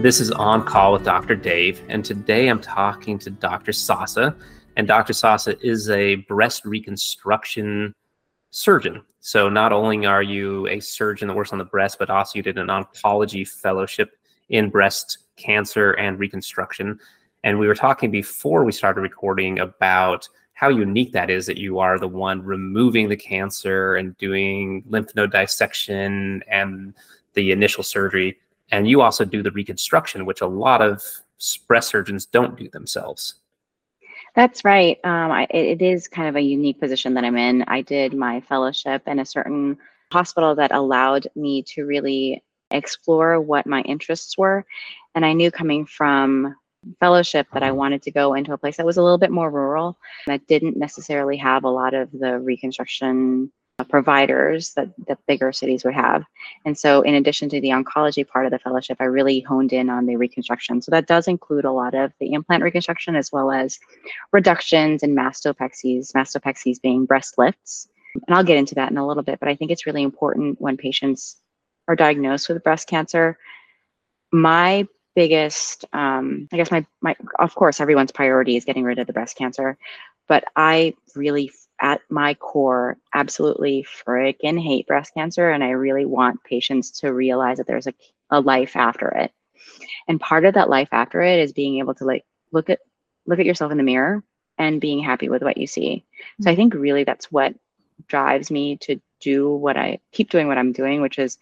This is On Call with Dr. Dave, and today I'm talking to Dr. Sasa. And Dr. Sasa is a breast reconstruction surgeon. So not only are you a surgeon that works on the breast, but also you did an oncology fellowship in breast cancer and reconstruction. And we were talking before we started recording about how unique that is that you are the one removing the cancer and doing lymph node dissection and the initial surgery and you also do the reconstruction, which a lot of breast surgeons don't do themselves. That's right. Um, I, it is kind of a unique position that I'm in. I did my fellowship in a certain hospital that allowed me to really explore what my interests were. And I knew coming from fellowship that I wanted to go into a place that was a little bit more rural, that didn't necessarily have a lot of the reconstruction providers that the bigger cities would have. And so in addition to the oncology part of the fellowship, I really honed in on the reconstruction. So that does include a lot of the implant reconstruction as well as reductions and mastopexies, mastopexies being breast lifts. And I'll get into that in a little bit, but I think it's really important when patients are diagnosed with breast cancer. My biggest, um, I guess my, my, of course, everyone's priority is getting rid of the breast cancer, but I really at my core absolutely freaking hate breast cancer and i really want patients to realize that there's a, a life after it. And part of that life after it is being able to like look at look at yourself in the mirror and being happy with what you see. So i think really that's what drives me to do what i keep doing what i'm doing which is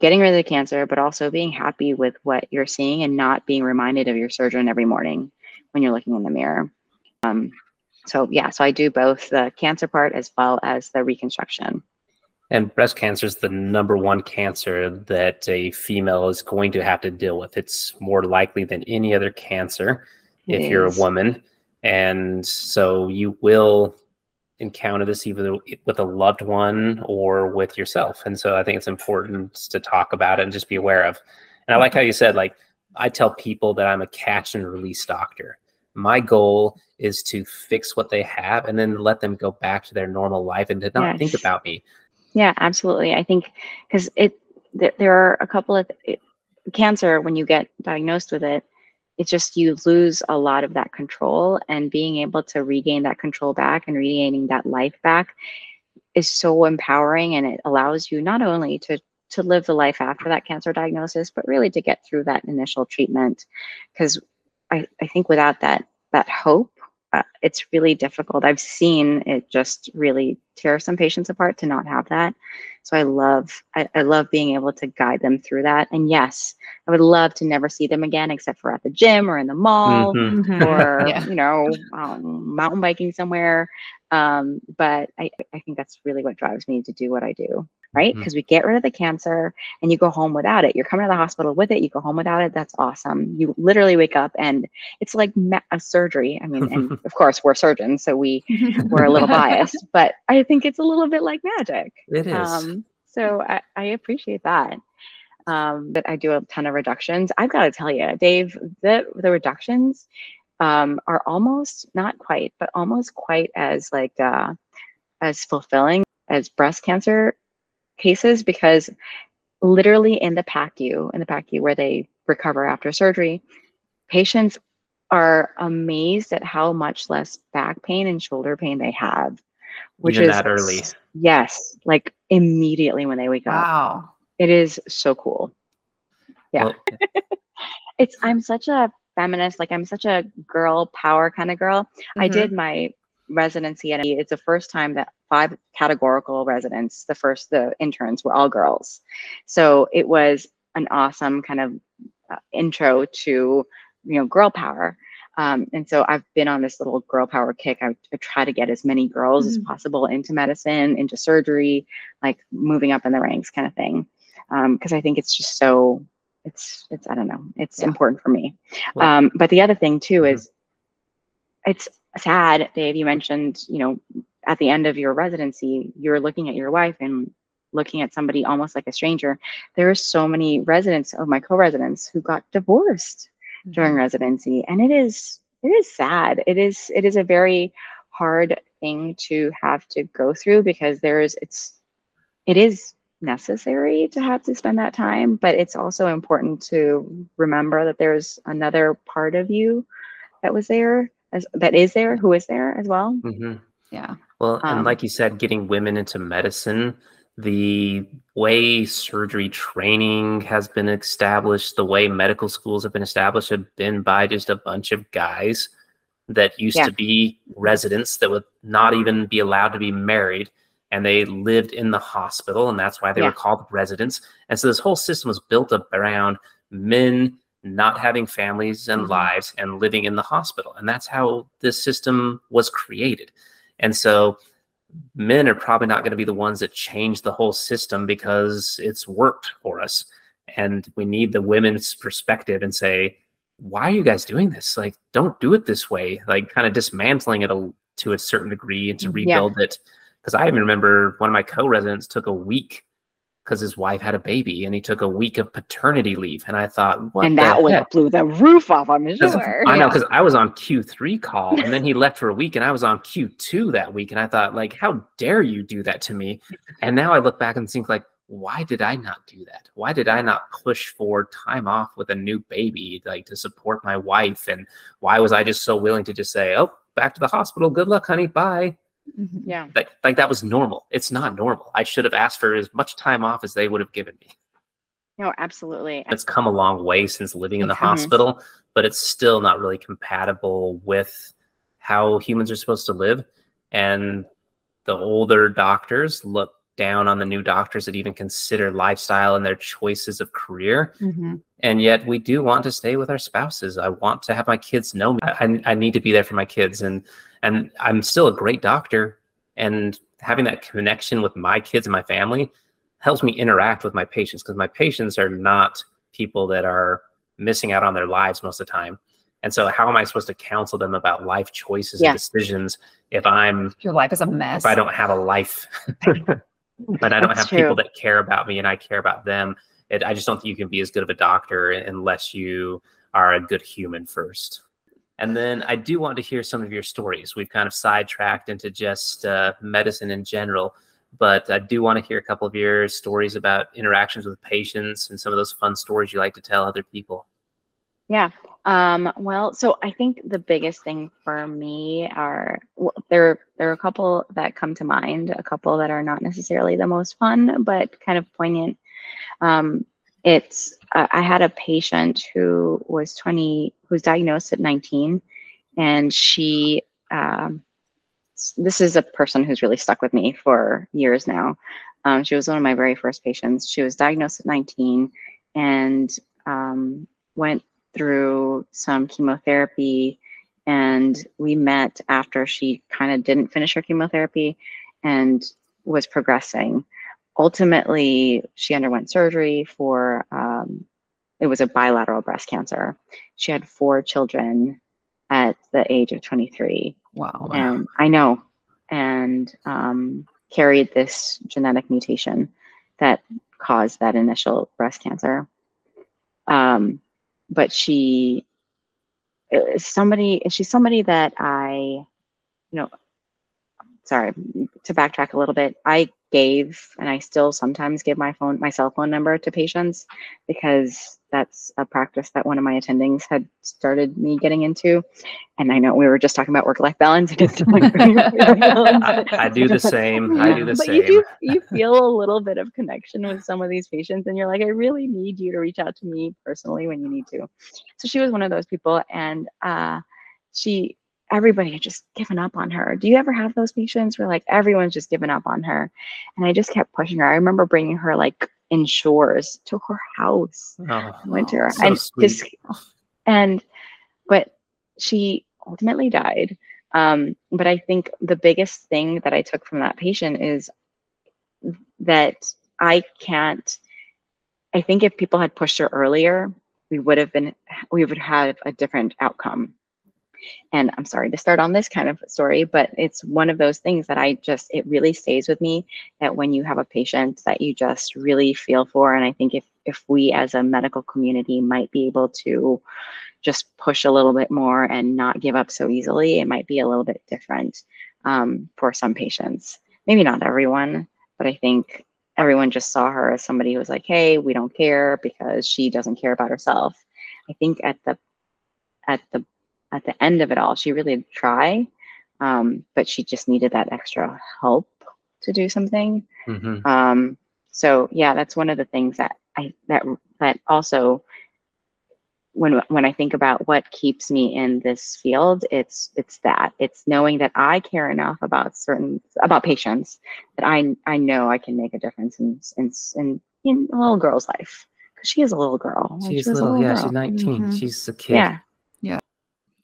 getting rid of the cancer but also being happy with what you're seeing and not being reminded of your surgeon every morning when you're looking in the mirror. Um, so yeah, so I do both the cancer part as well as the reconstruction. And breast cancer is the number one cancer that a female is going to have to deal with. It's more likely than any other cancer it if is. you're a woman. And so you will encounter this either with a loved one or with yourself. And so I think it's important to talk about it and just be aware of. And I like how you said, like, I tell people that I'm a catch and release doctor. My goal is to fix what they have and then let them go back to their normal life and to not yes. think about me. Yeah, absolutely. I think because it th- there are a couple of it, cancer when you get diagnosed with it, it's just you lose a lot of that control and being able to regain that control back and regaining that life back is so empowering and it allows you not only to to live the life after that cancer diagnosis but really to get through that initial treatment because I, I think without that that hope, uh, it's really difficult. I've seen it just really tear some patients apart to not have that. So I love I, I love being able to guide them through that. And yes, I would love to never see them again, except for at the gym or in the mall mm-hmm. mm-hmm. or yeah. you know um, mountain biking somewhere. Um, but I, I think that's really what drives me to do what I do right? Because mm-hmm. we get rid of the cancer and you go home without it. You're coming to the hospital with it, you go home without it. That's awesome. You literally wake up and it's like a surgery. I mean, and of course we're surgeons, so we we're a little biased, but I think it's a little bit like magic. It is. Um, so I, I appreciate that. Um, but I do a ton of reductions. I've got to tell you, Dave, the the reductions um, are almost not quite, but almost quite as like uh, as fulfilling as breast cancer cases because literally in the PACU, in the PACU where they recover after surgery, patients are amazed at how much less back pain and shoulder pain they have. Which Even is that early. Yes, like immediately when they wake wow. up. Wow. It is so cool. Yeah. Well, it's I'm such a feminist, like I'm such a girl power kind of girl. Mm-hmm. I did my residency and it's the first time that five categorical residents the first the interns were all girls so it was an awesome kind of uh, intro to you know girl power um, and so I've been on this little girl power kick. I, I try to get as many girls mm-hmm. as possible into medicine, into surgery, like moving up in the ranks kind of thing. Because um, I think it's just so, it's, it's, I don't know, it's yeah. important for me. Um, but the other thing too mm-hmm. is it's sad, Dave, you mentioned, you know, at the end of your residency, you're looking at your wife and looking at somebody almost like a stranger. There are so many residents of my co-residents who got divorced mm-hmm. during residency. And it is it is sad. It is it is a very hard thing to have to go through because there is it's it is necessary to have to spend that time, but it's also important to remember that there's another part of you that was there as that is there who is there as well. hmm Yeah. Well, and Um, like you said, getting women into medicine, the way surgery training has been established, the way medical schools have been established, have been by just a bunch of guys that used Yeah. to be residents that would not even be allowed to be married. And they lived in the hospital, and that's why they Yeah. were called residents. And so this whole system was built up around men not having families and Mhm. lives and living in the hospital. And that's how this system was created. And so men are probably not going to be the ones that change the whole system because it's worked for us. And we need the women's perspective and say, why are you guys doing this? Like, don't do it this way. Like, kind of dismantling it a, to a certain degree and to Yeah. rebuild it. Because I even remember one of my co residents took a week because his wife had a baby and he took a week of paternity leave. And I thought, what and that would heck? blew the roof off, I'm 'Cause sure. I know Yeah. because I was on Q3 call and then he left for a week and I was on Q2 that week and I thought like how dare you do that to me and now I look back and think like why did I not do that why did I not push for time off with a new baby like to support my wife and why was I just so willing to just say oh back to the hospital good luck honey bye Mhm. Yeah. like like that was normal it's not normal I should have asked for as much time off as they would have given me No, absolutely. it's come a long way since living in the It has. hospital, but it's still not really compatible with how humans are supposed to live. And the older doctors look down on the new doctors that even consider lifestyle and their choices of career. Mhm. And yet we do want to stay with our spouses. I want to have my kids know me. I, I need to be there for my kids. And and I'm still a great doctor. And having that connection with my kids and my family helps me interact with my patients because my patients are not people that are missing out on their lives most of the time. And so how am I supposed to counsel them about life choices Yeah. and decisions if I'm Your life is a mess. if I don't have a life, but I don't That's have people that care about me and I care about them. It, I just don't think you can be as good of a doctor unless you are a good human first. And then I do want to hear some of your stories. We've kind of sidetracked into just uh, medicine in general, but I do want to hear a couple of your stories about interactions with patients and some of those fun stories you like to tell other people. Yeah. Um, well, so I think the biggest thing for me are well, there. There are a couple that come to mind. A couple that are not necessarily the most fun, but kind of poignant. Um, it's uh, I had a patient who was 20, who was diagnosed at 19, and she. Um, this is a person who's really stuck with me for years now. Um, she was one of my very first patients. She was diagnosed at 19, and um, went through some chemotherapy and we met after she kind of didn't finish her chemotherapy and was progressing. Ultimately she underwent surgery for um, it was a bilateral breast cancer. She had four children at the age of 23 Wow. and i know and um, carried this genetic mutation that caused that initial breast cancer. Um, but she is somebody she's somebody that i you know sorry to backtrack a little bit. I gave and i still sometimes give my phone my cell phone number to patients because that's a practice that one of my attendings had started me getting into and i know we were just talking about work life balance and it's like I, I do the same. I do the but same. you do you feel a little bit of connection with some of these patients and you're like i really need you to reach out to me personally when you need to so she was one of those people and uh she everybody had just given up on her. Do you ever have those patients where like everyone's just given up on her? And i just kept pushing her. I remember bringing her like insurers to her house Oh, I went to her so and sweet. just and but she ultimately died. Um but i think the biggest thing that i took from that patient is that i can't i think if people had pushed her earlier we would have been we would have a different outcome and i'm sorry to start on this kind of story but it's one of those things that i just it really stays with me that when you have a patient that you just really feel for and i think if if we as a medical community might be able to just push a little bit more and not give up so easily it might be a little bit different um, for some patients maybe not everyone but i think everyone just saw her as somebody who was like, "Hey, we don't care because she doesn't care about herself." I think at the at the at the end of it all, she really did try, um, but she just needed that extra help to do something. Mhm. Um, so yeah, that's one of the things that I that that also when when I think about what keeps me in this field, it's it's that it's knowing that I care enough about certain about patients that I I know I can make a difference in in in, in a little girl's life because she is a little girl. She's she a little, yeah, girl. she's 19. Mhm. She's a kid. yeah.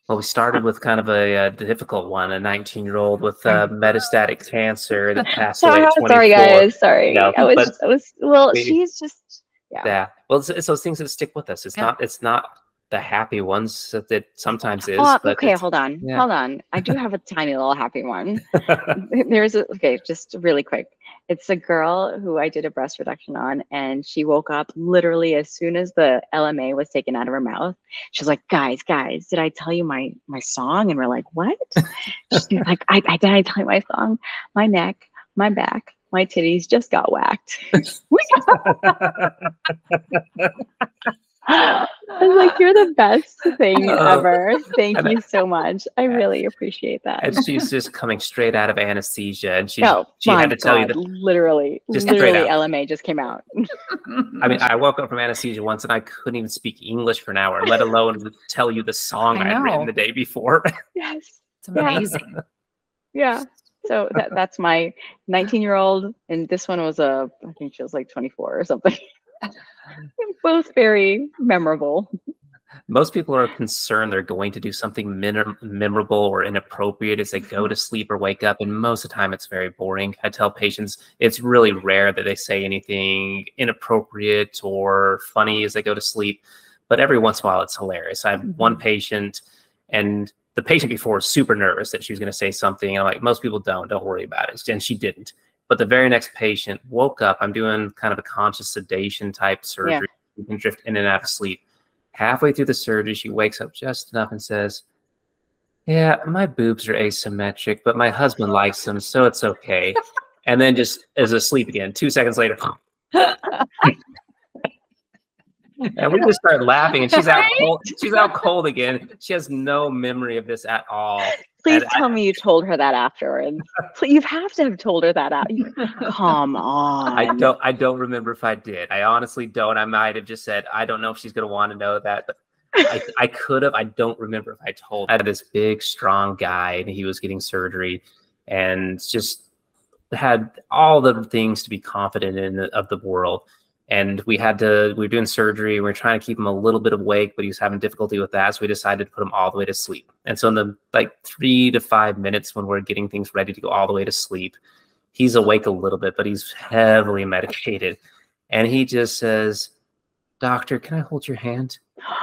Well, we started with kind of a, uh difficult one, a 19 year old with uh, metastatic cancer that passed away Sorry, at 24. sorry guys. Sorry, No, I was but I was well. we- she's just yeah. Yeah. Well, it's, it's those things that stick with us. It's Yeah. not, it's not the happy ones that it sometimes is. Oh, but okay, hold on, yeah. hold on. I do have a tiny little happy one. There's a okay, just really quick. It's a girl who I did a breast reduction on, and she woke up literally as soon as the LMA was taken out of her mouth. She's like, "Guys, guys, did I tell you my my song?" And we're like, "What?" She's like, I, "I did I tell you my song? My neck, my back, my titties just got whacked." I was like, "You're the best thing Oh. ever. Thank And you so much. I really appreciate that." and she's just coming straight out of anesthesia, and she Oh, she had to tell you that. literally, Just literally. LMA just came out. I mean, I woke up from anesthesia once, and I couldn't even speak English for an hour, let alone tell you the song I I'd written the day before. yes, It's Yeah. amazing. yeah. So that that's my 19 year old, and this one was a, I think she was like 24 or something. Both very memorable. Most people are concerned they're going to do something min- memorable or inappropriate as they go to mm-hmm. sleep or wake up, and most of the time it's very boring. I tell patients it's really rare that they say anything inappropriate or funny as they go to sleep, but every once in a while it's hilarious. I have one mm-hmm. patient, and the patient before was super nervous that she was going to say something. And I'm like, most people don't. Don't worry about it. And she didn't. But the very next patient woke up. I'm doing kind of a conscious sedation type surgery. You can drift in and out of sleep. Halfway through the surgery, she wakes up just enough and says, Yeah, my boobs are asymmetric, but my husband likes them, so it's okay. And then just is asleep again. Two seconds later, and we just start laughing, and she's out cold. She's out cold again. She has no memory of this at all. Please And I- tell me you told her that afterwards. You have to have told her that out. Come on. I don't I don't remember if I did. I honestly don't. I might have just said, I don't know if she's gonna want to know that, but I, I could have. I don't remember if I told. I had this big, strong guy, and he was getting surgery, and just had all the things to be confident in the- of the world. And we had to. We were doing surgery. We were trying to keep him a little bit awake, but he was having difficulty with that. So we decided to put him all the way to sleep. And so in the like three to five minutes when we're getting things ready to go all the way to sleep, he's awake a little bit, but he's heavily medicated. And he just says, Doctor, can I hold your hand?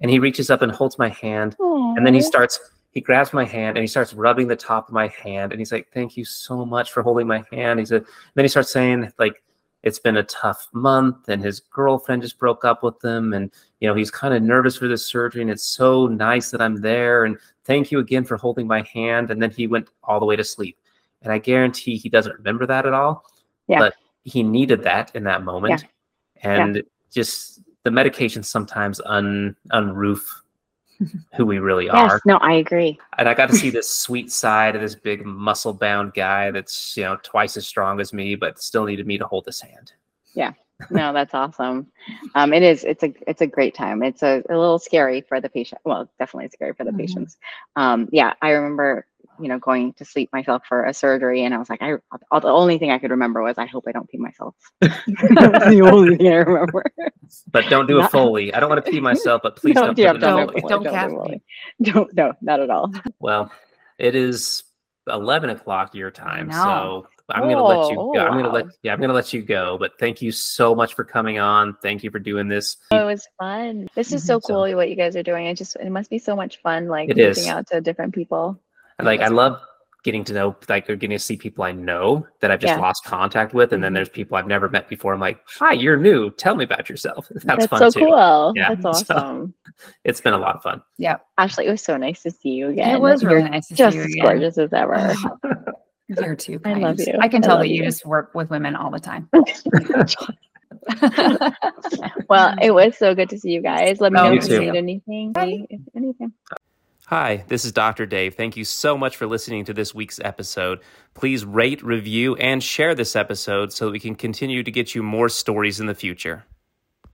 And he reaches up and holds my hand. And then he starts, he grabs my hand and he starts rubbing the top of my hand. And he's like, Thank you so much for holding my hand. He said, then he starts saying, like, it's been a tough month and his girlfriend just broke up with him. And, you know, he's kind of nervous for this surgery. And it's so nice that I'm there. And thank you again for holding my hand. And then he went all the way to sleep. And I guarantee he doesn't remember that at all. Yeah. But he needed that in that moment. Yeah. And just the medication sometimes un unroof who we really Yes, are. no, I agree. And I got to see this sweet side of this big muscle bound guy that's, you know, twice as strong as me, but still needed me to hold his hand. Yeah. No, that's awesome. Um, it is. It's a. It's a great time. It's a, a little scary for the patient. Well, definitely scary for the Mhm. patients. Um, yeah, I remember, you know, going to sleep myself for a surgery, and I was like, I. All, the only thing I could remember was, I hope I don't pee myself. that was the only thing I remember. But don't do a Foley. I don't want to pee myself, but please No, don't, yeah, put it in a don't- Foley. do don't do gas Foley. Don't. No, not at all. Well, it is eleven o'clock your time, know. so I'm gonna let you Oh, go. oh, I'm gonna let oh, oh. yeah, I'm gonna let you go. But thank you so much for coming on. Thank you for doing this. Oh, it was fun. This is so So- cool what you guys are doing. It just it must be so much fun, like It reaching is. out to different people. Like I love getting to know like or getting to see people I know that I've just Yeah. lost contact with, and then Mhm. there's people I've never met before. I'm like, hi, you're new. Tell me about yourself. That's, fun so too. cool. Yeah, That's so- awesome. It's been a lot of fun. Yeah. Ashley, it was so nice to see you again. It was really You're nice to see just you as again. gorgeous as ever. You're too I love you. I can tell love that you you. just work with women all the time. well, it was so good to see you guys. Let me Oh, know you if you too. need anything. If anything. Hi, this is Dr. Dave. Thank you so much for listening to this week's episode. Please rate, review, and share this episode so that we can continue to get you more stories in the future.